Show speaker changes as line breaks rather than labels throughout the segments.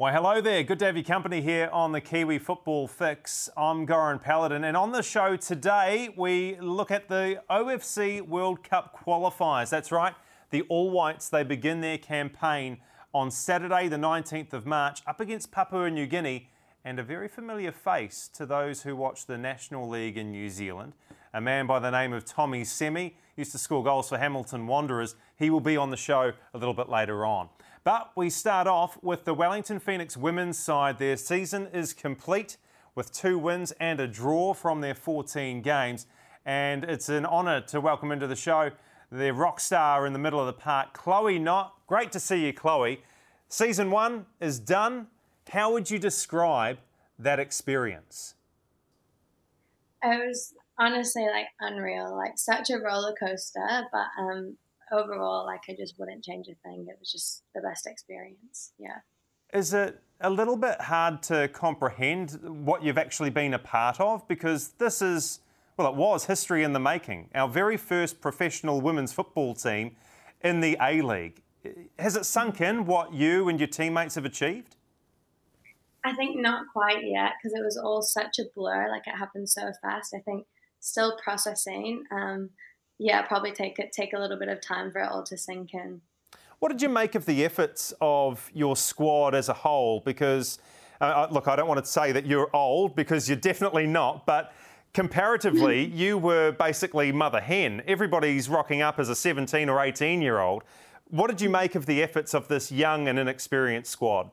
Well, hello there. Good to have your company here on the Kiwi Football Fix. I'm Goran Paladin, and on the show today, we look at the OFC World Cup qualifiers. That's right, the All Whites, they begin their campaign on Saturday, the 19th of March, up against Papua New Guinea, and a very familiar face to those who watch the National League in New Zealand. A man by the name of Tommy Semmy used to score goals for Hamilton Wanderers. He will be on the show a little bit later on. But we start off with the Wellington Phoenix women's side. Their season is complete with two wins and a draw from their 14 games. And it's an honour to welcome into the show their rock star in the middle of the park, Chloe Knott. Great to see you, Chloe. Season one is done. How would you describe that experience?
It was honestly like unreal, like such a roller coaster, but um, overall, like I just wouldn't change a thing. It was just the best experience. Yeah.
Is it a little bit hard to comprehend what you've actually been a part of? Because this is, well, it was history in the making. Our very first professional women's football team in the A League. Has it sunk in what you and your teammates have achieved?
I think not quite yet because it was all such a blur. Like it happened so fast. I think still processing. Um, yeah, probably take it take a little bit of time for it all to sink in.
What did you make of the efforts of your squad as a whole? Because uh, look, I don't want to say that you're old because you're definitely not, but comparatively, you were basically mother hen. Everybody's rocking up as a 17 or 18 year old. What did you make of the efforts of this young and inexperienced squad?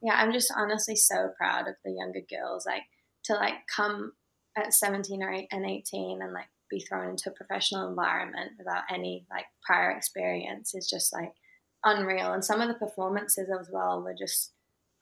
Yeah, I'm just honestly so proud of the younger girls. Like to like come at 17 or 8 and 18 and like be thrown into a professional environment without any like prior experience is just like unreal. And some of the performances as well were just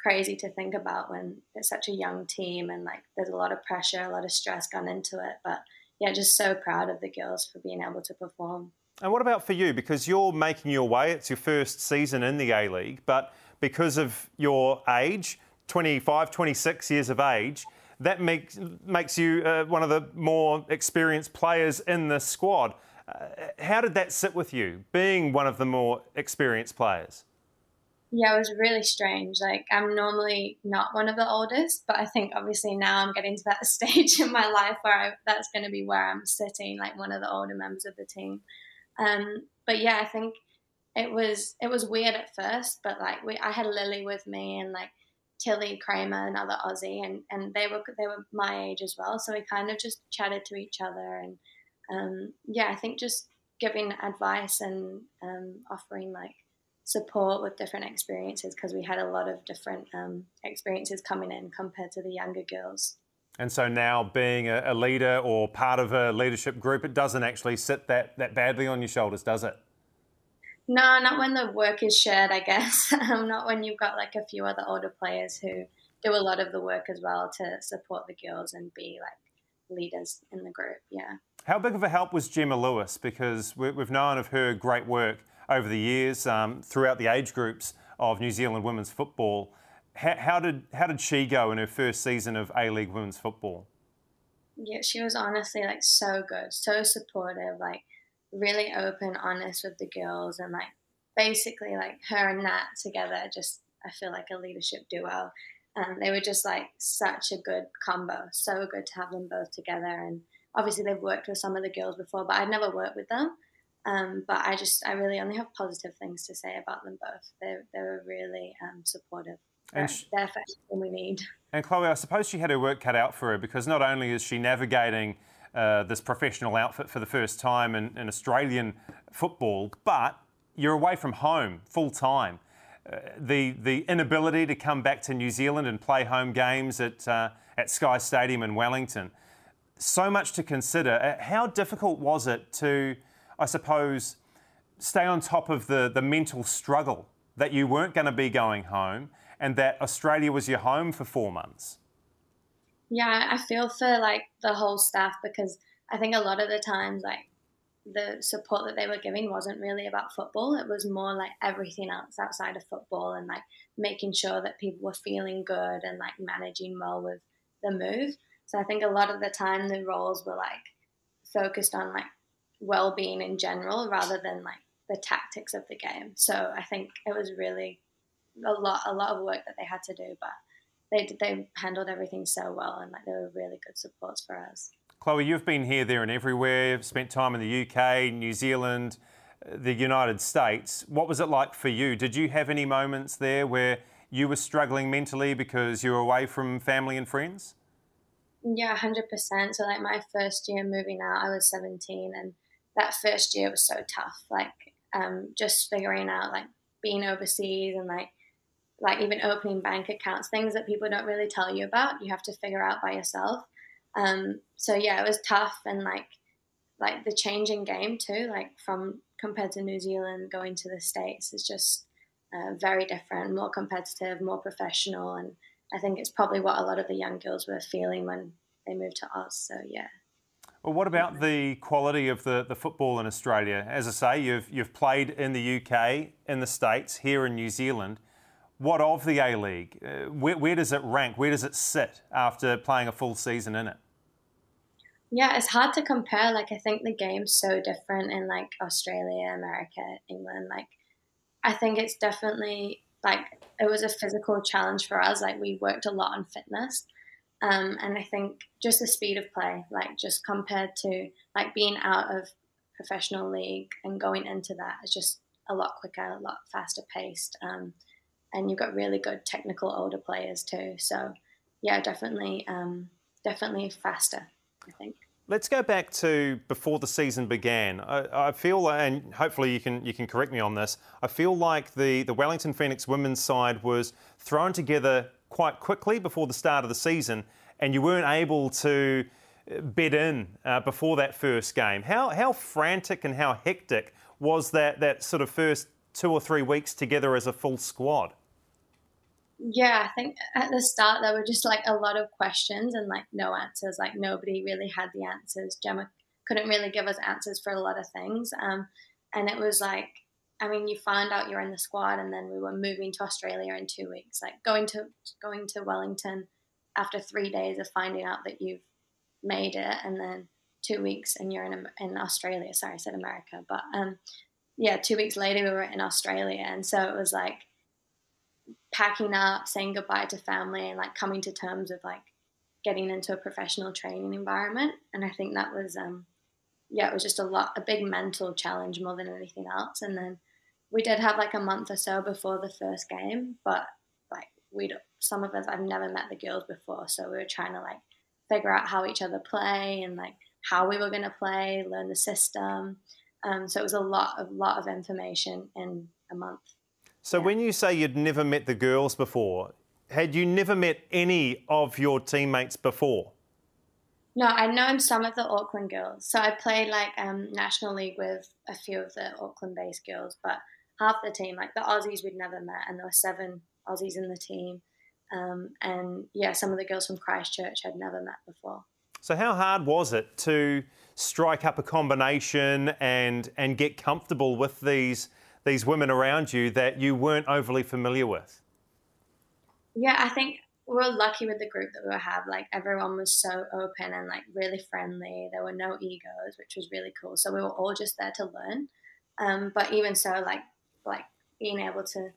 crazy to think about when it's such a young team and like there's a lot of pressure, a lot of stress gone into it. But yeah, just so proud of the girls for being able to perform.
And what about for you? Because you're making your way, it's your first season in the A League, but because of your age, 25, 26 years of age, that makes makes you uh, one of the more experienced players in the squad. Uh, how did that sit with you, being one of the more experienced players?
Yeah, it was really strange. Like I'm normally not one of the oldest, but I think obviously now I'm getting to that stage in my life where I, that's going to be where I'm sitting, like one of the older members of the team. Um, but yeah, I think it was it was weird at first, but like we, I had Lily with me, and like Tilly Kramer, another Aussie, and, and they were they were my age as well. So we kind of just chatted to each other, and um, yeah, I think just giving advice and um, offering like support with different experiences because we had a lot of different um, experiences coming in compared to the younger girls.
And so now, being a, a leader or part of a leadership group, it doesn't actually sit that that badly on your shoulders, does it?
No, not when the work is shared, I guess. um, not when you've got like a few other older players who do a lot of the work as well to support the girls and be like leaders in the group. Yeah.
How big of a help was Gemma Lewis? Because we've known of her great work over the years um, throughout the age groups of New Zealand women's football. How, how, did how did she go in her first season of A League women's football?
Yeah, she was honestly like so good, so supportive. Like really open, honest with the girls, and like basically like her and Nat together. Just I feel like a leadership duo. Um, they were just like such a good combo. So good to have them both together. And obviously they've worked with some of the girls before, but I'd never worked with them. Um, but I just I really only have positive things to say about them both. They they were really um, supportive. And she, they're we need.
And Chloe, I suppose she had her work cut out for her because not only is she navigating uh, this professional outfit for the first time in, in Australian football, but you're away from home full time. Uh, the the inability to come back to New Zealand and play home games at uh, at Sky Stadium in Wellington, so much to consider. Uh, how difficult was it to, I suppose, stay on top of the the mental struggle that you weren't going to be going home and that Australia was your home for four months?
Yeah, I feel for like the whole staff because I think a lot of the times like the support that they were giving wasn't really about football. It was more like everything else outside of football and like making sure that people were feeling good and like managing well with the move. So I think a lot of the time the roles were like focused on like well being in general rather than like the tactics of the game. So I think it was really a lot a lot of work that they had to do, but they they handled everything so well and like they were really good supports for us.
Chloe, you've been here, there, and everywhere. You've spent time in the UK, New Zealand, the United States. What was it like for you? Did you have any moments there where you were struggling mentally because you were away from family and friends?
Yeah, hundred percent. So like my first year moving out, I was seventeen, and that first year was so tough. Like um, just figuring out like being overseas and like like even opening bank accounts, things that people don't really tell you about, you have to figure out by yourself. Um, so yeah, it was tough and like like the changing game too, like from compared to New Zealand going to the States is just uh, very different, more competitive, more professional, and I think it's probably what a lot of the young girls were feeling when they moved to Oz. So yeah.
Well, what about the quality of the, the football in Australia? As I say, you've you've played in the UK, in the States, here in New Zealand. What of the A League? Uh, where, where does it rank? Where does it sit after playing a full season in it?
Yeah, it's hard to compare. Like, I think the game's so different in like Australia, America, England. Like, I think it's definitely like it was a physical challenge for us. Like, we worked a lot on fitness. Um, and I think just the speed of play, like just compared to like being out of professional league and going into that, it's just a lot quicker, a lot faster paced. Um, and you've got really good technical older players too. So yeah, definitely, um, definitely faster. I think.
Let's go back to before the season began. I, I, feel, and hopefully you can you can correct me on this. I feel like the the Wellington Phoenix women's side was thrown together quite quickly before the start of the season, and you weren't able to bed in uh, before that first game. How how frantic and how hectic was that that sort of first two or three weeks together as a full squad?
Yeah, I think at the start there were just like a lot of questions and like no answers. Like nobody really had the answers. Gemma couldn't really give us answers for a lot of things. Um, and it was like, I mean, you find out you're in the squad, and then we were moving to Australia in two weeks. Like going to going to Wellington after three days of finding out that you've made it, and then two weeks and you're in in Australia. Sorry, I said America, but um, yeah, two weeks later we were in Australia, and so it was like packing up, saying goodbye to family, and like coming to terms with like getting into a professional training environment. And I think that was, um, yeah, it was just a lot, a big mental challenge more than anything else. And then we did have like a month or so before the first game, but like we'd some of us, I've never met the girls before, so we were trying to like figure out how each other play and like how we were going to play, learn the system. Um, so it was a lot of lot of information in a month.
So
yeah.
when you say you'd never met the girls before, had you never met any of your teammates before?
No, I'd known some of the Auckland girls. So I played like um, national league with a few of the Auckland-based girls, but half the team, like the Aussies, we'd never met, and there were seven Aussies in the team. Um, and yeah, some of the girls from Christchurch had never met before.
So how hard was it to strike up a combination and and get comfortable with these these women around you that you weren't overly familiar with?
Yeah, I think we're lucky with the group that we have. Like everyone was so open and like really friendly. There were no egos, which was really cool. So we were all just there to learn. Um, but even so, like like being able to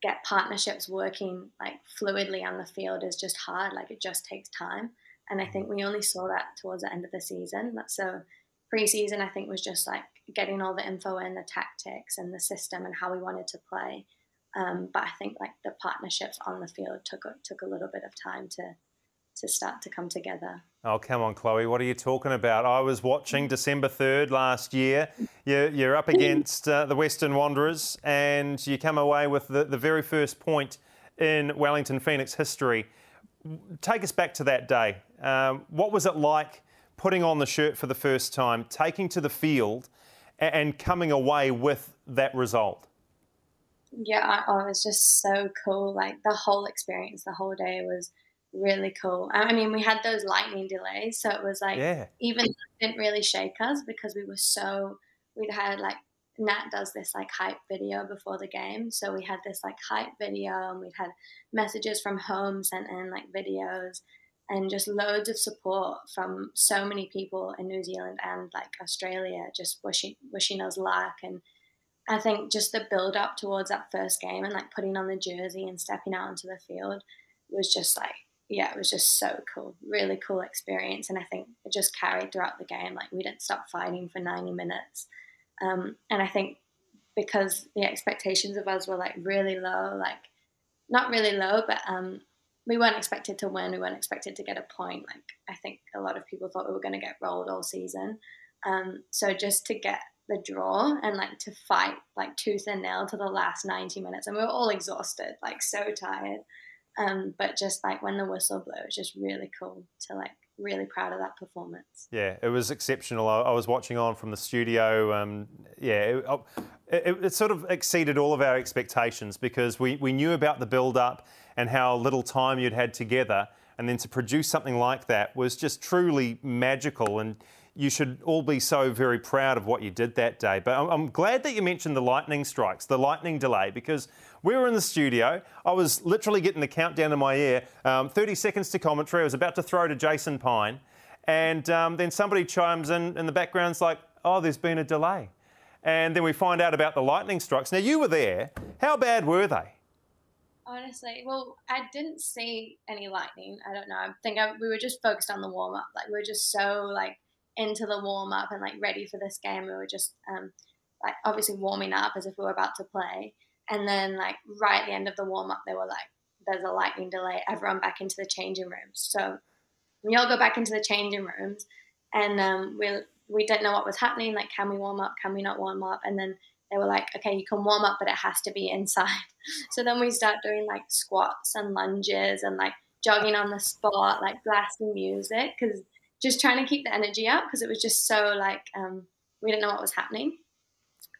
get partnerships working like fluidly on the field is just hard. Like it just takes time. And I think we only saw that towards the end of the season. So preseason, I think, was just like getting all the info in, the tactics and the system and how we wanted to play. Um, but I think like the partnerships on the field took took a little bit of time to to start to come together.
Oh, come on, Chloe. What are you talking about? I was watching December 3rd last year. You're, you're up against uh, the Western Wanderers and you come away with the, the very first point in Wellington Phoenix history. Take us back to that day. Um, what was it like putting on the shirt for the first time, taking to the field, and coming away with that result?
Yeah, oh, it was just so cool. Like the whole experience, the whole day was really cool. I mean, we had those lightning delays, so it was like yeah. even didn't really shake us because we were so we'd had like Nat does this like hype video before the game. So we had this like hype video and we'd had messages from home sent in like videos and just loads of support from so many people in New Zealand and like Australia just wishing wishing us luck and I think just the build up towards that first game and like putting on the jersey and stepping out onto the field was just like yeah, it was just so cool. Really cool experience. And I think it just carried throughout the game. Like we didn't stop fighting for 90 minutes. Um, and I think because the expectations of us were like really low, like not really low, but um, we weren't expected to win. We weren't expected to get a point. Like I think a lot of people thought we were going to get rolled all season. Um, so just to get the draw and like to fight like tooth and nail to the last 90 minutes, and we were all exhausted, like so tired. Um, but just like when the whistle blew, it was just really cool to like really proud of that performance.
Yeah, it was exceptional. I, I was watching on from the studio. Um, yeah, it, oh, it, it, sort of exceeded all of our expectations because we, we knew about the build up and how little time you'd had together. And then to produce something like that was just truly magical. And you should all be so very proud of what you did that day. But I'm, I'm glad that you mentioned the lightning strikes, the lightning delay, because we were in the studio. I was literally getting the countdown in my ear. Um, 30 seconds to commentary. I was about to throw to Jason Pine. And um, then somebody chimes in in the background's like, oh, there's been a delay. And then we find out about the lightning strikes. Now, you were there. How bad were they?
Honestly, well, I didn't see any lightning. I don't know. I think I, we were just focused on the warm up. Like, we were just so, like, into the warm up and like ready for this game. We were just um, like obviously warming up as if we were about to play. And then like right at the end of the warm up, they were like, "There's a lightning delay. Everyone back into the changing rooms." So we all go back into the changing rooms, and um, we we didn't know what was happening. Like, can we warm up? Can we not warm up? And then they were like, okay, you can warm up, but it has to be inside. So then we start doing like squats and lunges and like jogging on the spot, like blasting music because just trying to keep the energy up because it was just so like um, we didn't know what was happening.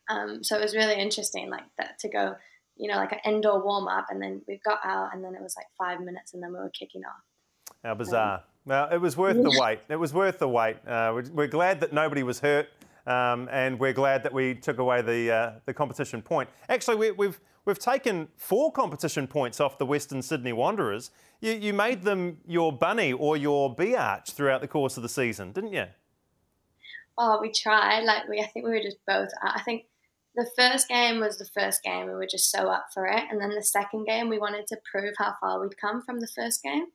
Um, so it was really interesting, like that to go, you know, like an indoor warm up, and then we got out, and then it was like five minutes, and then we were kicking off.
How bizarre! Um, well, it was worth the wait. It was worth the wait. Uh, we're, we're, glad that nobody was hurt, um, and we're glad that we took away the uh, the competition point. Actually, we, we've we've taken four competition points off the Western Sydney Wanderers. You, you made them your bunny or your B arch throughout the course of the season, didn't you?
Oh, we tried. Like we, I think we were just both. I think the first game was the first game. We were just so up for it, and then the second game, we wanted to prove how far we'd come from the first game.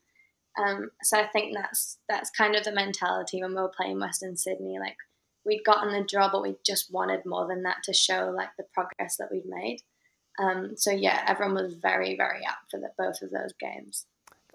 Um, so I think that's that's kind of the mentality when we were playing Western Sydney. Like we'd gotten the draw, but we just wanted more than that to show like the progress that we'd made. Um, so yeah, everyone was very very up for the, both of those games.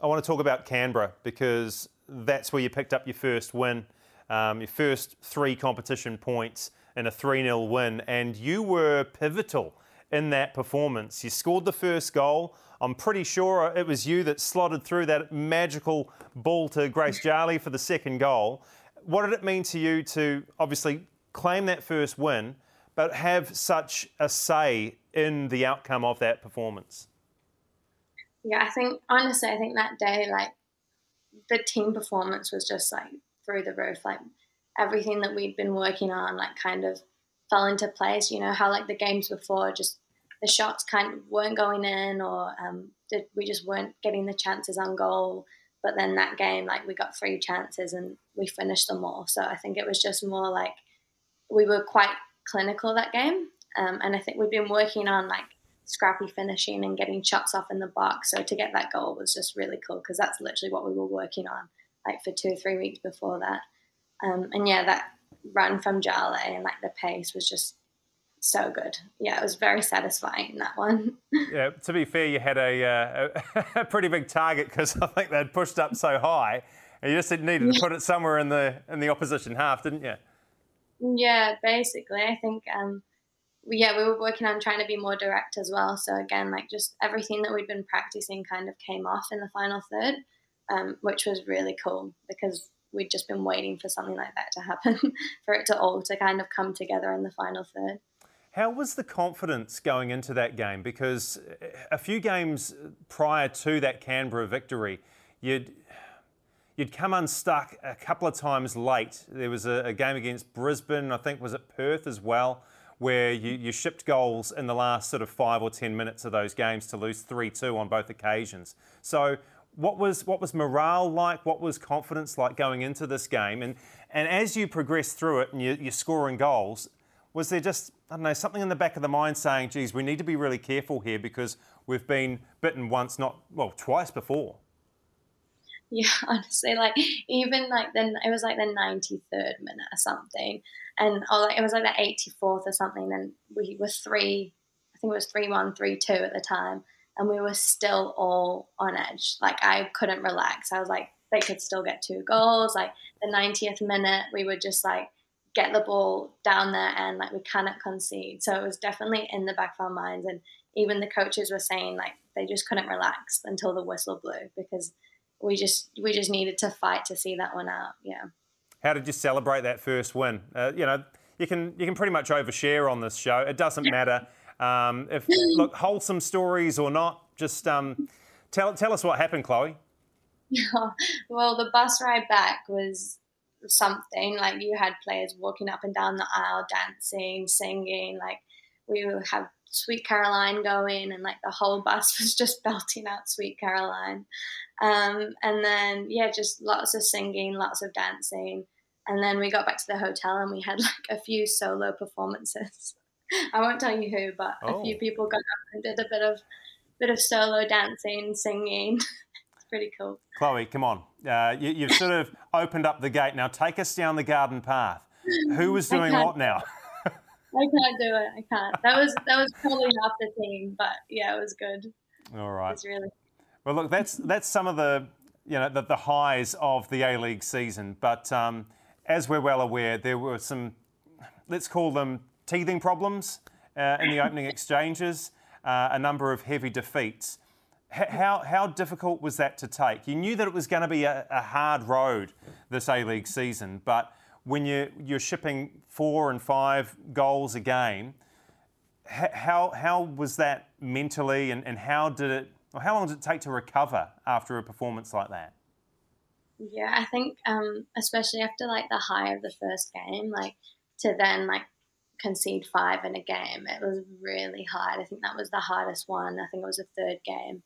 I want to talk about Canberra because that's where you picked up your first win, um, your first three competition points in a 3 0 win, and you were pivotal in that performance. You scored the first goal. I'm pretty sure it was you that slotted through that magical ball to Grace Jale for the second goal. What did it mean to you to obviously claim that first win, but have such a say in the outcome of that performance?
yeah, I think honestly, I think that day, like the team performance was just like through the roof. Like everything that we'd been working on, like kind of fell into place. You know how like the games before, just the shots kind of weren't going in, or um, we just weren't getting the chances on goal. But then that game, like we got three chances and we finished them all. So I think it was just more like we were quite clinical that game. Um, and I think we've been working on like scrappy finishing and getting shots off in the box. So to get that goal was just really cool because that's literally what we were working on like for two or three weeks before that. Um, and yeah, that run from Jale and like the pace was just so good. Yeah, it was very satisfying that one.
yeah, to be fair, you had a, uh, a pretty big target because I think they'd pushed up so high, and you just needed to put it somewhere in the in the opposition half, didn't you?
Yeah, basically, I think um, yeah, we were working on trying to be more direct as well. So again, like just everything that we'd been practicing kind of came off in the final third, um, which was really cool because we'd just been waiting for something like that to happen, for it to all to kind of come together in the final third.
How was the confidence going into that game? Because eh, a few games prior to that Canberra victory, you'd you'd come unstuck a couple of times late. There was a, a game against Brisbane, I think was it Perth as well where you, you shipped goals in the last sort of five or ten minutes of those games to lose 3-2 on both occasions. So what was what was morale like? What was confidence like going into this game? And and as you progress through it and you, you're scoring goals, was there just, I don't know, something in the back of the mind saying, geez, we need to be really careful here because we've been bitten once, not, well, twice before?
Yeah, honestly, like even like then it was like the 93rd minute or something. And or like it was like the 84th or something. And we were three, I think it was 3 1, 3 2 at the time. And we were still all on edge. Like I couldn't relax. I was like, they could still get two goals. Like the 90th minute, we would just like get the ball down there and like we cannot concede. So it was definitely in the back of our minds. And even the coaches were saying like they just couldn't relax until the whistle blew because we just we just needed to fight to see that one out. Yeah.
How did you celebrate that first win? Uh, you know, you can you can pretty much overshare on this show. It doesn't matter um, if look wholesome stories or not. Just um, tell tell us what happened, Chloe.
well, the bus ride back was something like you had players walking up and down the aisle, dancing, singing. Like we would have Sweet Caroline going, and like the whole bus was just belting out Sweet Caroline. Um, and then yeah, just lots of singing, lots of dancing. And then we got back to the hotel and we had like a few solo performances. I won't tell you who, but oh. a few oh. people got up and did a bit of bit of solo dancing, singing. it's pretty cool.
Chloe, come on. Uh, you, you've sort of opened up the gate. Now take us down the garden path. Who was doing what now?
I can't do it. I can't. That was that was probably half the team, but yeah, it was good.
All right. It
was really.
Well, look, that's that's some of the you know the, the highs of the A League season, but um, as we're well aware, there were some let's call them teething problems uh, in the opening exchanges, uh, a number of heavy defeats. H- how, how difficult was that to take? You knew that it was going to be a, a hard road this A League season, but when you, you're shipping four and five goals a game, how, how was that mentally and, and how did it, or how long did it take to recover after a performance like that?
Yeah, I think um, especially after like the high of the first game, like to then like concede five in a game, it was really hard. I think that was the hardest one. I think it was the third game,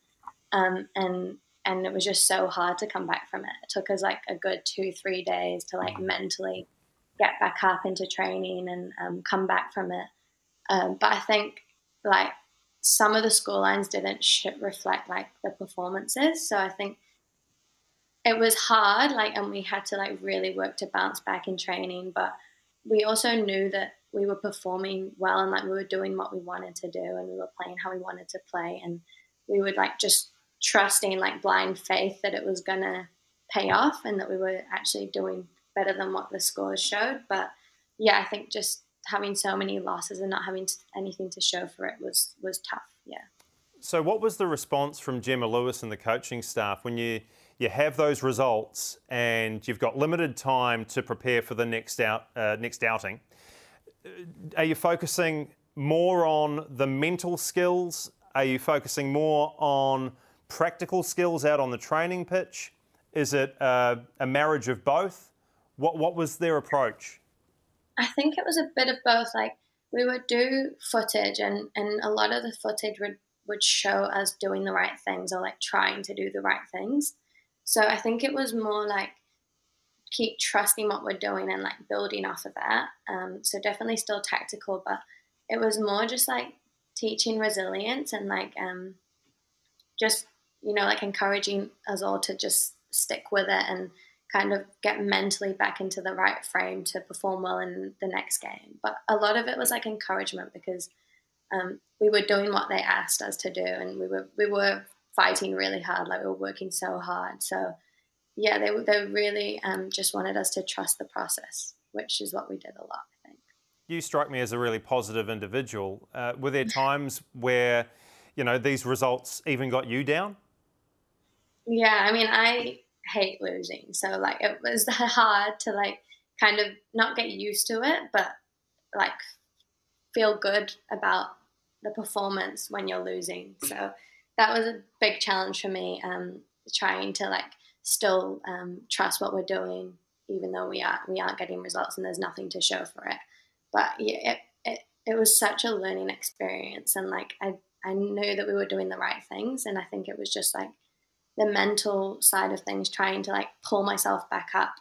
um, and and it was just so hard to come back from it. It took us like a good two, three days to like mentally get back up into training and um, come back from it. Um, but I think like some of the score lines didn't reflect like the performances. So I think it was hard, like, and we had to like really work to bounce back in training. But we also knew that we were performing well and like we were doing what we wanted to do and we were playing how we wanted to play and we would like just trusting like blind faith that it was gonna pay off and that we were actually doing better than what the scores showed. But yeah, I think just having so many losses and not having anything to show for it was was tough. Yeah.
So, what was the response from Gemma Lewis and the coaching staff when you you have those results and you've got limited time to prepare for the next out uh, next outing? Are you focusing more on the mental skills? Are you focusing more on practical skills out on the training pitch? Is it uh, a marriage of both? What what was their approach?
I think it was a bit of both. Like we would do footage, and and a lot of the footage would would show us doing the right things or like trying to do the right things. So I think it was more like keep trusting what we're doing and like building off of that. Um, so definitely still tactical, but it was more just like teaching resilience and like um, just you know like encouraging us all to just stick with it and kind of get mentally back into the right frame to perform well in the next game. But a lot of it was like encouragement because um, we were doing what they asked us to do, and we were we were fighting really hard, like we were working so hard. So yeah, they they really um, just wanted us to trust the process, which is what we did a lot. I think.
You strike me as a really positive individual. Uh, were there times where you know these results even got you down?
Yeah, I mean, I hate losing. So like it was hard to like kind of not get used to it, but like feel good about the performance when you're losing. So that was a big challenge for me. Um, trying to like still um, trust what we're doing, even though we are we aren't getting results and there's nothing to show for it. But yeah, it, it, it was such a learning experience, and like I I knew that we were doing the right things, and I think it was just like the mental side of things, trying to like pull myself back up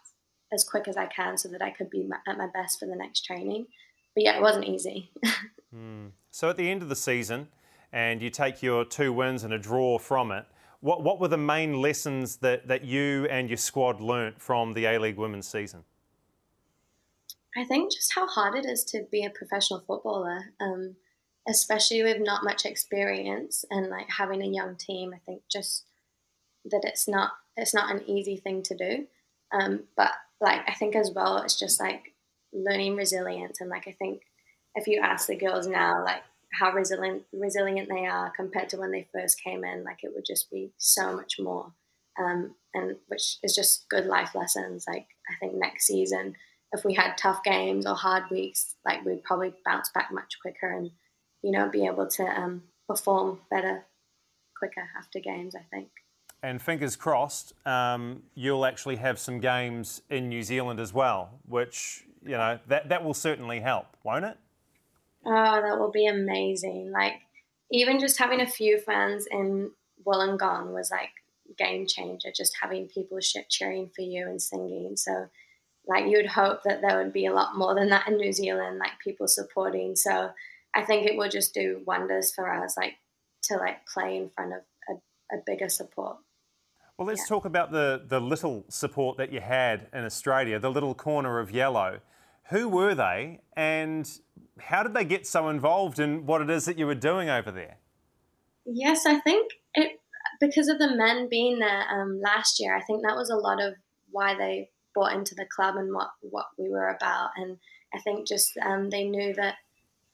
as quick as I can so that I could be at my best for the next training. but yeah, it wasn't easy.
mm. So at the end of the season, and you take your two wins and a draw from it, what, what were the main lessons that, that you and your squad learnt from the A League women's season?
I think just how hard it is to be a professional footballer, um, especially with not much experience and like having a young team. I think just that it's not it's not an easy thing to do. Um, but like I think as well, it's just like learning resilience and like I think if you ask the girls now, like how resilient resilient they are compared to when they first came in, like it would just be so much more. Um, and which is just good life lessons. Like I think next season, if we had tough games or hard weeks, like we'd probably bounce back much quicker and you know be able to um, perform better quicker after games. I think.
And fingers crossed, um, you'll actually have some games in New Zealand as well, which you know that that will certainly help, won't it?
Oh, that will be amazing. Like, even just having a few fans in Wollongong was like game changer, just having people cheering for you and singing. So, like, you would hope that there would be a lot more than that in New Zealand, like people supporting. So, I think it will just do wonders for us, like, to like play in front of a, a bigger support.
Well, let's yeah. talk about the, the little support that you had in Australia, the little corner of yellow. Who were they, and how did they get so involved in what it is that you were doing over there?
Yes, I think it because of the men being there um, last year. I think that was a lot of why they bought into the club and what what we were about. And I think just um, they knew that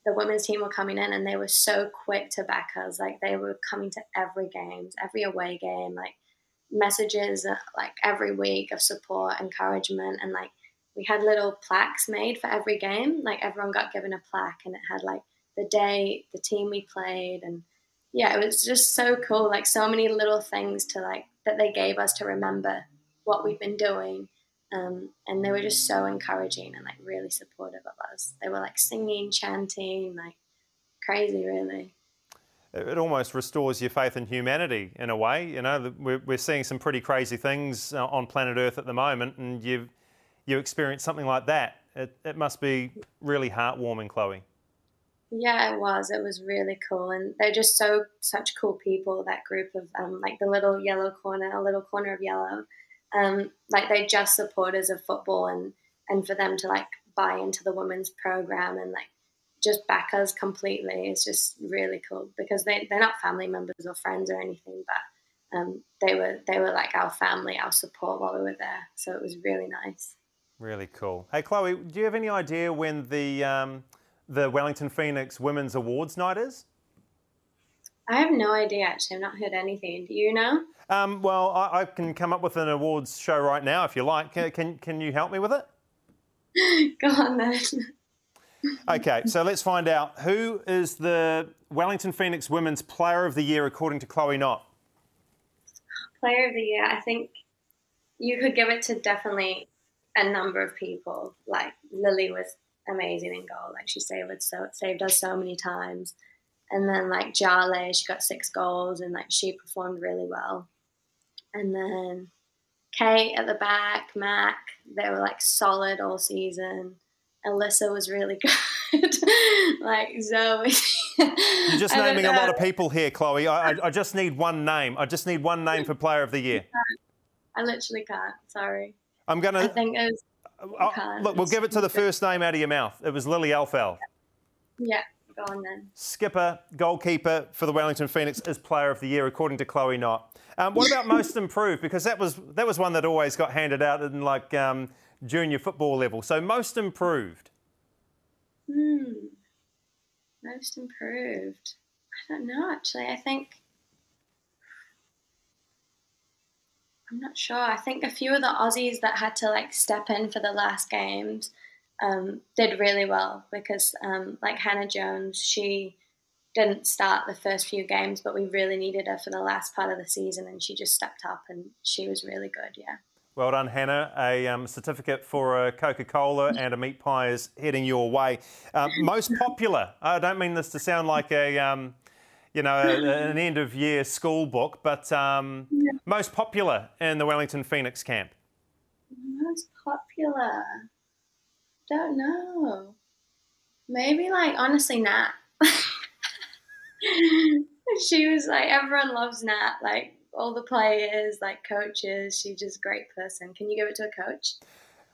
the women's team were coming in, and they were so quick to back us. Like they were coming to every games, every away game, like messages uh, like every week of support, encouragement, and like we had little plaques made for every game. Like everyone got given a plaque, and it had like the day, the team we played, and yeah, it was just so cool. Like so many little things to like that they gave us to remember what we've been doing. Um, and they were just so encouraging and like really supportive of us. They were like singing, chanting, like crazy, really.
It almost restores your faith in humanity in a way. You know, we're, seeing some pretty crazy things uh, on planet Earth at the moment, and you've you experience something like that. It, it must be really heartwarming, Chloe.
Yeah, it was. It was really cool, and they're just so such cool people. That group of um, like the little yellow corner, a little corner of yellow, um, like they're just supporters of football, and and for them to like buy into the women's program and like just back us completely is just really cool because they they're not family members or friends or anything, but um, they were they were like our family, our support while we were there. So it was really nice.
Really cool. Hey, Chloe, do you have any idea when the um, the Wellington Phoenix Women's Awards Night is?
I have no idea. Actually, I've not heard anything. Do you know?
Um, well, I, I, can come up with an awards show right now if you like. Can can, can you help me with
it? Go on then.
okay, so let's find out who is the Wellington Phoenix Women's Player of the Year according to Chloe Knott.
Player of the Year, I think you could give it to definitely a number of people. Like Lily was amazing in goal. Like she saved so saved us so many times. And then like Jale, she got six goals and like she performed really well. And then Kate at the back, Mac, they were like solid all season. Alyssa was really good. like Zoe.
You're just naming a lot of people here, Chloe. I, I, I, just need one name. I just need one name for Player of the Year.
I literally can't. Sorry.
I'm gonna.
I think it
was. Look, we'll give it to the first name out of your mouth. It was Lily Alfeld.
Yeah, go on then.
Skipper, goalkeeper for the Wellington Phoenix is Player of the Year, according to Chloe Knott. Um, what about most improved? Because that was that was one that always got handed out in like um, junior football level. So most improved.
Hmm. Most improved. I don't know. Actually, I think I'm not sure. I think a few of the Aussies that had to like step in for the last games um, did really well because, um, like Hannah Jones, she didn't start the first few games, but we really needed her for the last part of the season, and she just stepped up and she was really good. Yeah.
Well done, Hannah. A um, certificate for a Coca Cola and a meat pie is heading your way. Um, most popular. I don't mean this to sound like a um, you know, an end of year school book, but um, yeah. most popular in the Wellington Phoenix camp?
Most popular? Don't know. Maybe like honestly Nat. she was like everyone loves Nat, like all the players, like coaches. She's just a great person. Can you give it to a coach?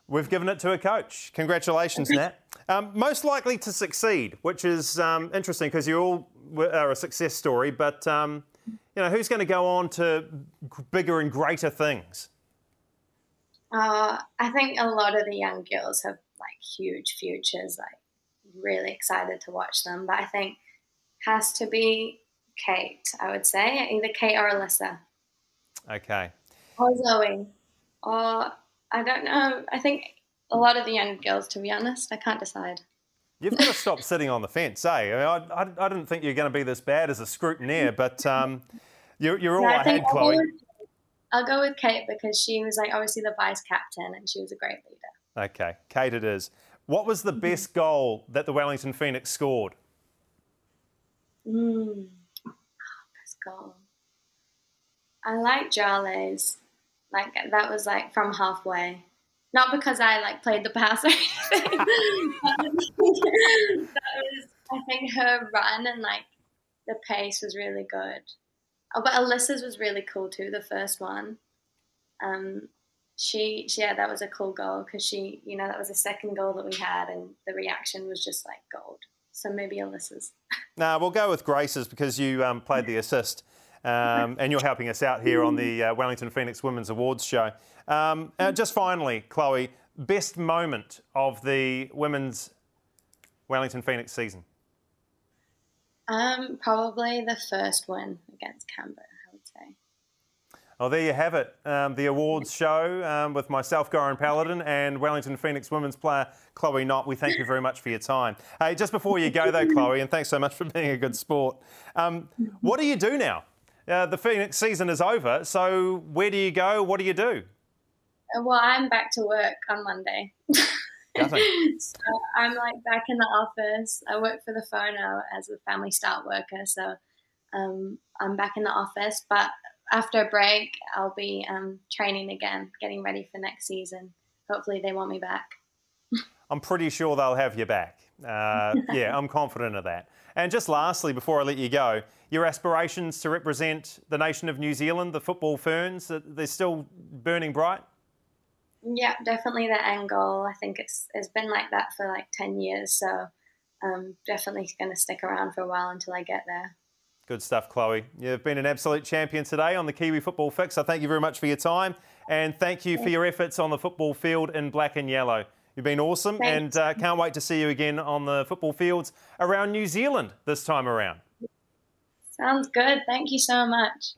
We've given it to a coach. Congratulations, Nat. Um, most likely to succeed, which is um, interesting because you all are a success story. But um, you know, who's going to go on to bigger and greater things?
Uh, I think a lot of the young girls have like huge futures. Like, really excited to watch them. But I think has to be Kate. I would say either Kate or Alyssa.
Okay.
Or Zoe. Or I don't know. I think a lot of the young girls, to be honest. I can't decide.
You've got to stop sitting on the fence, eh? I, mean, I, I, I, didn't think you were going to be this bad as a scrutineer, but um, you're, you're all no, I, I had, Chloe.
I'll go, with, I'll go with Kate because she was like obviously the vice captain and she was a great leader.
Okay, Kate it is. What was the best goal that the Wellington Phoenix scored?
Mm. Oh, best goal. I like Jale's. Like that was like from halfway. Not because I like played the pass or anything. that was I think her run and like the pace was really good. Oh, but Alyssa's was really cool too, the first one. Um, she, she, yeah, that was a cool goal because she, you know, that was the second goal that we had, and the reaction was just like gold. So maybe Alyssa's.
nah, we'll go with Grace's because you um, played the assist. Um, and you're helping us out here on the uh, Wellington Phoenix Women's Awards show. Um, uh, just finally, Chloe, best moment of the women's Wellington Phoenix season?
Um, probably the first win against Canberra. I would say.
Well, there you have it. Um, the awards show um, with myself, Goran Paladin, and Wellington Phoenix women's player Chloe Knott. We thank you very much for your time. Hey, just before you go, though, Chloe, and thanks so much for being a good sport. Um, what do you do now? Uh, the Phoenix season is over, so where do you go? What do you do?
Well, I'm back to work on Monday. so I'm like back in the office. I work for the Fono as a family start worker, so um, I'm back in the office. But after a break, I'll be um, training again, getting ready for next season. Hopefully, they want me back.
I'm pretty sure they'll have you back. Uh, yeah, I'm confident of that. And just lastly, before I let you go, your aspirations to represent the nation of New Zealand, the football ferns, they're still burning bright?
Yeah, definitely the end goal. I think it's it's been like that for like 10 years. So I'm um, definitely going to stick around for a while until I get there.
Good stuff, Chloe. You've been an absolute champion today on the Kiwi Football Fix. I thank you very much for your time and thank you for your efforts on the football field in black and yellow. You've been awesome Thanks. and uh, can't wait to see you again on the football fields around New Zealand this time around.
Sounds good. Thank you so much.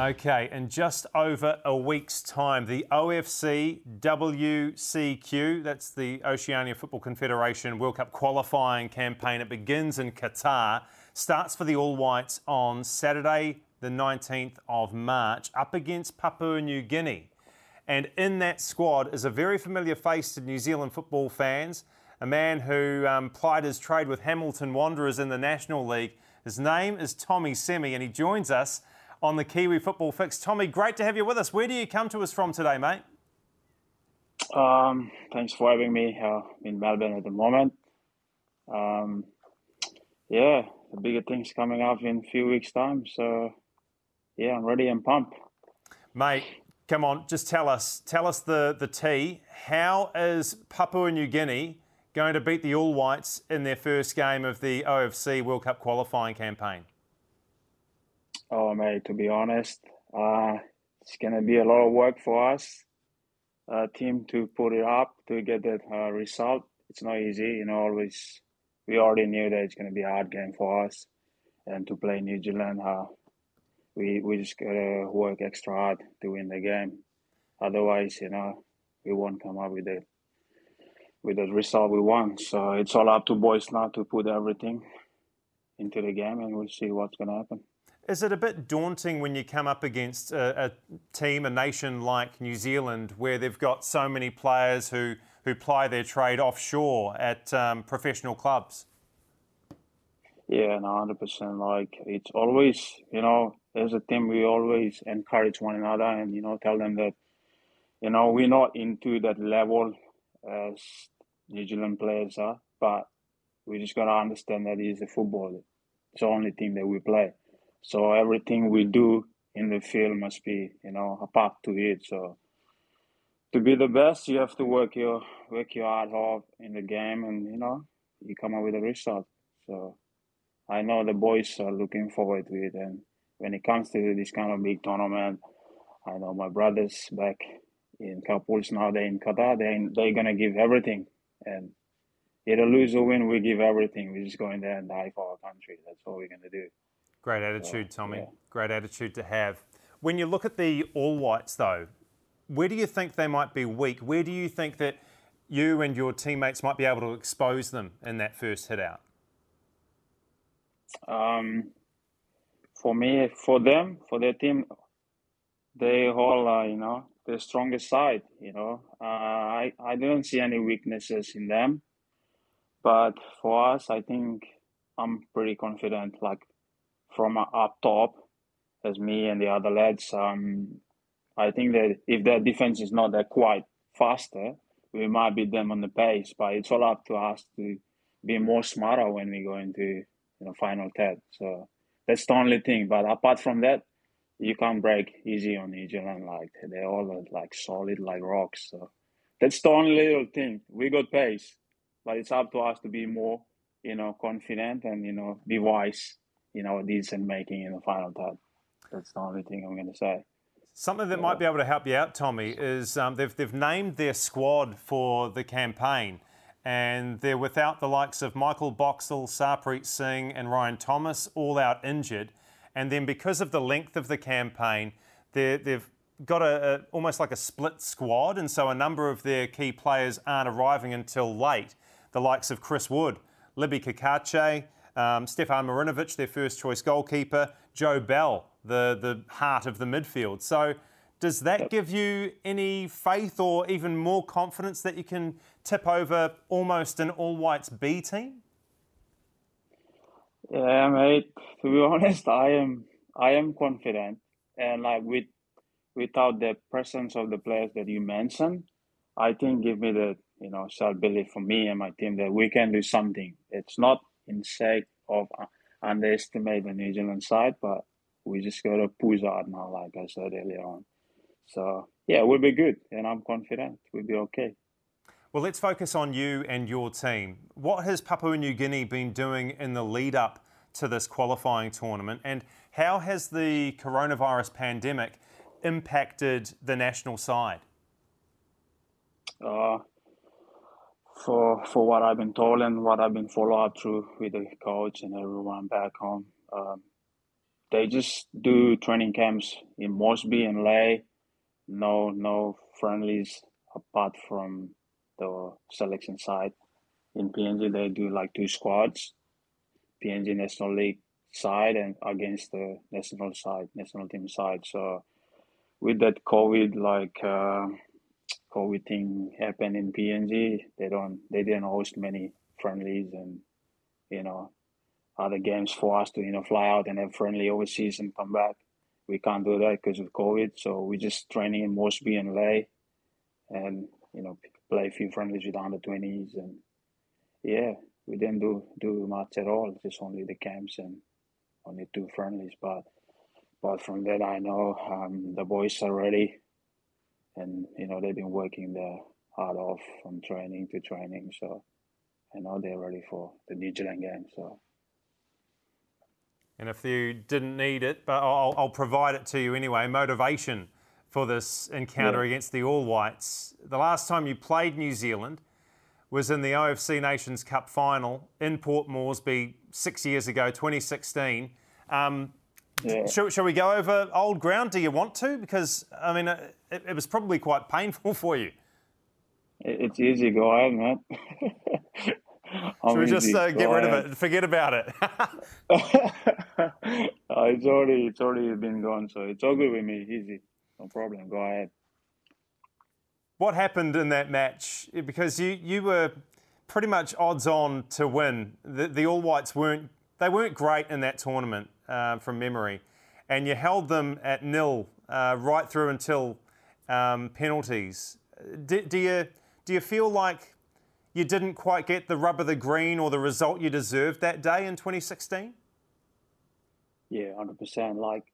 Okay, and just over a week's time, the OFC WCQ, that's the Oceania Football Confederation World Cup qualifying campaign, it begins in Qatar, starts for the All Whites on Saturday, the 19th of March, up against Papua New Guinea. And in that squad is a very familiar face to New Zealand football fans, a man who um, plied his trade with Hamilton Wanderers in the National League. His name is Tommy Semmy, and he joins us on the Kiwi Football Fix. Tommy, great to have you with us. Where do you come to us from today, mate?
Um, thanks for having me uh, in Melbourne at the moment. Um, yeah, the bigger things coming up in a few weeks' time. So, yeah, I'm ready and pumped.
Mate, come on, just tell us, tell us the, the T. How is Papua New Guinea going to beat the All Whites in their first game of the OFC World Cup qualifying campaign?
Oh, mate, to be honest, uh, it's going to be a lot of work for us, uh, team, to put it up to get that uh, result. It's not easy, you know. Always, we already knew that it's going to be a hard game for us, and to play New Zealand, uh, we we just gotta work extra hard to win the game. Otherwise, you know, we won't come up with it with the result we want. So it's all up to boys now to put everything into the game, and we'll see what's going to happen.
Is it a bit daunting when you come up against a, a, team, a nation like New Zealand, where they've got so many players who, who ply their trade offshore at um, professional clubs?
Yeah, no, hundred percent. Like it's always, you know, as a team, we always encourage one another, and you know, tell them that, you know, we're not into that level as New Zealand players are, but we just gotta understand that it's a football. It's the only thing that we play. So everything we do in the field must be, you know, a part to it. So to be the best, you have to work your work your hard off in the game, and you know, you come up with a result. So I know the boys are looking forward to it, and when it comes to this kind of big tournament, I know my brothers back in Kapuls now they're in Qatar. They they're gonna give everything, and either lose or win, we give everything. We just go in there and die for our country. That's all we're gonna do.
Great attitude, Tommy. Yeah. Great attitude to have. When you look at the All Whites, though, where do you think they might be weak? Where do you think that you and your teammates might be able to expose them in that first hit out?
Um, for me, for them, for their team, they all, uh, you know, the strongest side. You know, uh, I I don't see any weaknesses in them, but for us, I think I'm pretty confident. Like from up top, as me and the other lads, um, I think that if their defense is not that quite faster, we might beat them on the pace. But it's all up to us to be more smarter when we go into you know final third. So that's the only thing. But apart from that, you can't break easy on New Zealand. Like they're all like solid like rocks. So that's the only little thing. We got pace, but it's up to us to be more, you know, confident and you know be wise in our decision making in the final third. That's the only thing I'm going to say.
Something that might be able to help you out, Tommy, is um, they've, they've named their squad for the campaign, and they're without the likes of Michael Boxall, Sarpreet Singh, and Ryan Thomas, all out injured. And then because of the length of the campaign, they've got a, a, almost like a split squad, and so a number of their key players aren't arriving until late. The likes of Chris Wood, Libby Cacace, um, Stefan Marinovic, their first choice goalkeeper, Joe Bell, the, the heart of the midfield. So, does that give you any faith or even more confidence that you can tip over almost an all whites B team?
Yeah, mate. To be honest, I am I am confident, and like with without the presence of the players that you mentioned, I think give me the you know self belief for me and my team that we can do something. It's not in sake of uh, underestimate the New Zealand side, but we just got to push hard now, like I said earlier on. So yeah, we'll be good, and I'm confident we'll be okay.
Well, let's focus on you and your team. What has Papua New Guinea been doing in the lead up to this qualifying tournament, and how has the coronavirus pandemic impacted the national side?
Uh, for for what I've been told and what I've been followed up through with the coach and everyone back home, um, they just do training camps in Mosby and Lae. No no friendlies apart from the selection side. In PNG, they do like two squads, PNG National League side and against the national side, national team side. So with that COVID, like. Uh, COVID thing happened in PNG, they don't they didn't host many friendlies and you know other games for us to you know fly out and have friendly overseas and come back. We can't do that because of COVID, so we're just training in Moresby and Lae, and you know play a few friendlies with under twenties and yeah, we didn't do do much at all. Just only the camps and only two friendlies, but but from that I know um, the boys are ready and you know they've been working their heart off from training to training. So I know they're ready for the New Zealand game. So.
And if you didn't need it, but I'll, I'll provide it to you anyway. Motivation for this encounter yeah. against the All Whites. The last time you played New Zealand was in the OFC Nations Cup final in Port Moresby six years ago, 2016. Um, yeah. Shall, shall, we go over old ground? Do you want to? Because, I mean, it, it was probably quite painful for you.
It's easy. Man.
Should we just uh, get rid of it forget about it?
uh, it's already it's already been gone, so it's all good with me. Easy, no problem. Go ahead.
What happened in that match? Because you you were pretty much odds on to win. The, the All Whites weren't they weren't great in that tournament uh, from memory, and you held them at nil uh, right through until um, penalties. Do, do, you do you feel like you didn't quite get the rub of the green or the result you deserved that day in 2016?
Yeah, hundred percent. Like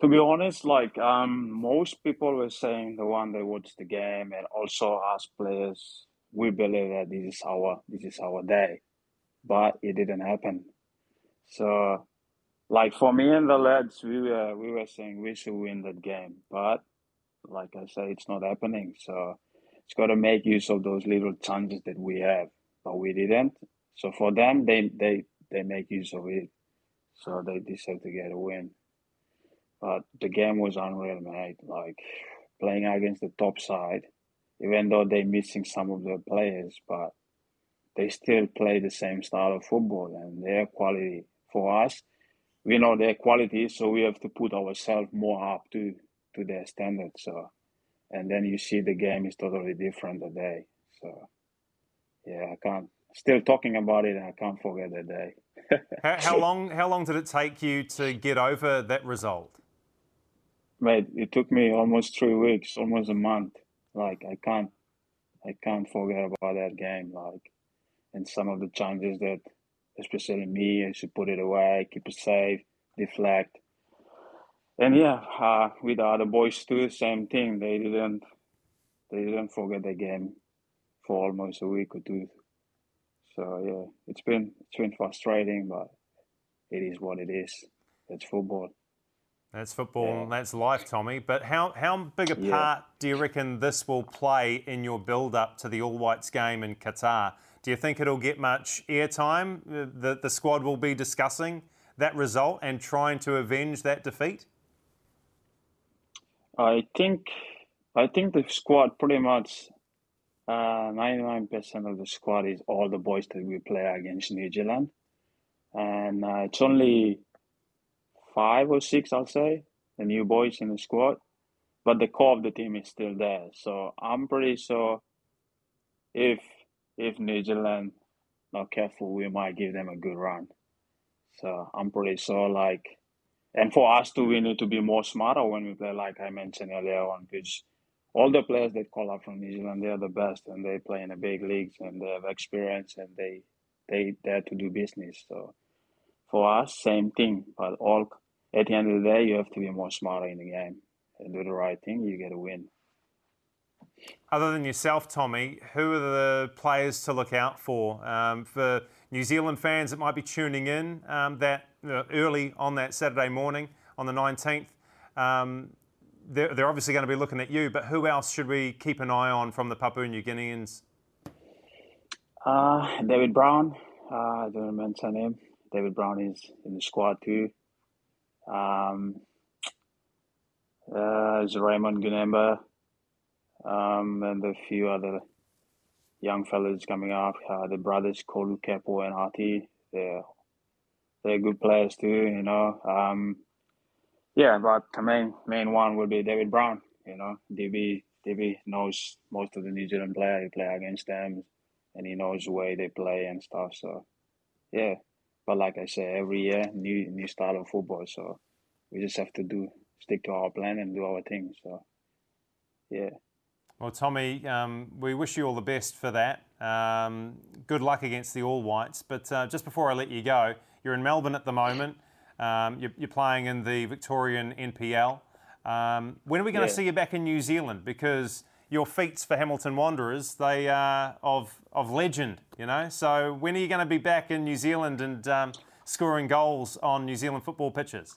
to be honest, like um, most people were saying the one that watched the game, and also us players, we believe that this is our this is our day, but it didn't happen. So, like for me and the lads, we were we were saying we should win that game, but like I say, it's not happening. So it's got to make use of those little chances that we have, but we didn't. So for them, they they they make use of it. So they deserve to get a win. But the game was unreal, mate. Like playing against the top side, even though they're missing some of their players, but they still play the same style of football and their quality for us. We know their quality, so we have to put ourselves more up to to their standards. So and then you see the game is totally different today. So yeah, I can't. Still talking about it, and I can't forget that day.
how, how long? How long did it take you to get over that result?
Mate, it took me almost three weeks, almost a month. Like I can't, I can't forget about that game. Like, and some of the challenges that, especially me, I should put it away, keep it safe, deflect and yeah, uh, with the other boys too, same thing. They didn't they didn't forget the game for almost a week or two. So yeah, it's been it's been frustrating, but it is what it is. It's football.
That's football. Yeah. That's life, Tommy. But how how big a part yeah. do you reckon this will play in your build up to the All Whites game in Qatar? Do you think it'll get much airtime? The the squad will be discussing that result and trying to avenge that defeat.
I think I think the squad pretty much uh, ninety nine percent of the squad is all the boys that we play against New Zealand, and uh, it's only five or six, I'll say, the new boys in the squad, but the core of the team is still there. So I'm pretty sure if if New Zealand not careful, we might give them a good run. So I'm pretty sure like and for us too, we need to be more smarter when we play, like I mentioned earlier on, because all the players that call up from New Zealand, they are the best, and they play in the big leagues, and they have experience, and they they dare to do business. So for us, same thing. But all at the end of the day, you have to be more smarter in the game and do the right thing. You get a win.
Other than yourself, Tommy, who are the players to look out for? Um, for New Zealand fans that might be tuning in um, that uh, early on that Saturday morning on the 19th, um, they're, they're, obviously going to be looking at you, but who else should we keep an eye on from the Papua New Guineans?
Uh, David Brown, uh, I don't remember his name. David Brown is in the squad too. Um, uh, Raymond Gunemba, um, and a few other young fellas coming up. Uh, the brothers Kolu Kepo and Artie, they're they're good players too. You know, um, yeah. But the main main one would be David Brown. You know, DB DB knows most of the New Zealand players. He play against them, and he knows the way they play and stuff. So, yeah. But like I say, every year new new style of football. So we just have to do stick to our plan and do our thing. So, yeah.
Well, Tommy, um, we wish you all the best for that. Um, good luck against the All Whites. But uh, just before I let you go, you're in Melbourne at the moment. Um, you're, you're, playing in the Victorian NPL. Um, when are we going to yeah. see you back in New Zealand? Because your feats for Hamilton Wanderers, they are of, of legend, you know? So when are you going to be back in New Zealand and um, scoring goals on New Zealand football pitches?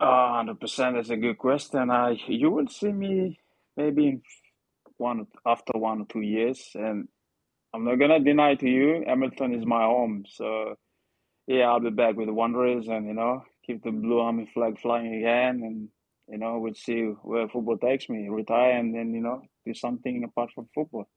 Uh, 100%. That's a good question. Uh, you will see me maybe one after one or two years. And I'm not gonna deny to you, Hamilton is my home. So yeah, I'll be back with the Wanderers, and you know, keep the blue army flag flying again, and you know, we'll see where football takes me. Retire and then you know do something apart from football.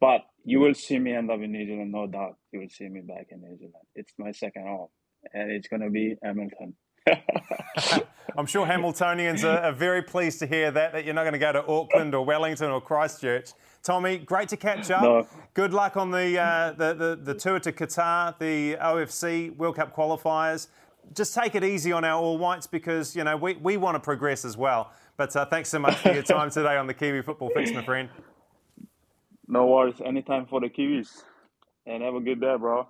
But you will see me end up in New Zealand, no doubt. You will see me back in New Zealand. It's my second home, and it's gonna be Hamilton.
I'm sure Hamiltonians are, are, very pleased to hear that, that you're not going to go to Auckland or Wellington or Christchurch. Tommy, great to catch up. No. Good luck on the, uh, the, the, the tour to Qatar, the OFC World Cup qualifiers. Just take it easy on our All Whites because, you know, we, we want to progress as well. But uh, thanks so much for your time today on the Kiwi Football Fix, my friend.
No worries. Anytime for the Kiwis. And have a good day, bro.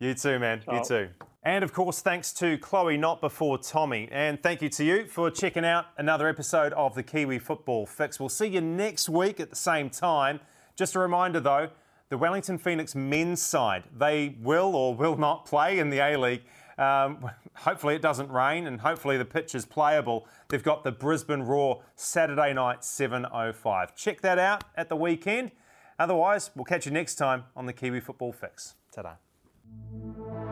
You too, man. Ciao. You too. And of course, thanks to Chloe, not before Tommy. And thank you to you for checking out another episode of the Kiwi Football Fix. We'll see you next week at the same time. Just a reminder though, the Wellington Phoenix men's side, they will or will not play in the A League. Um, hopefully it doesn't rain and hopefully the pitch is playable. They've got the Brisbane Roar Saturday night 7.05. Check that out at the weekend. Otherwise, we'll catch you next time on the Kiwi Football Fix. Ta-da.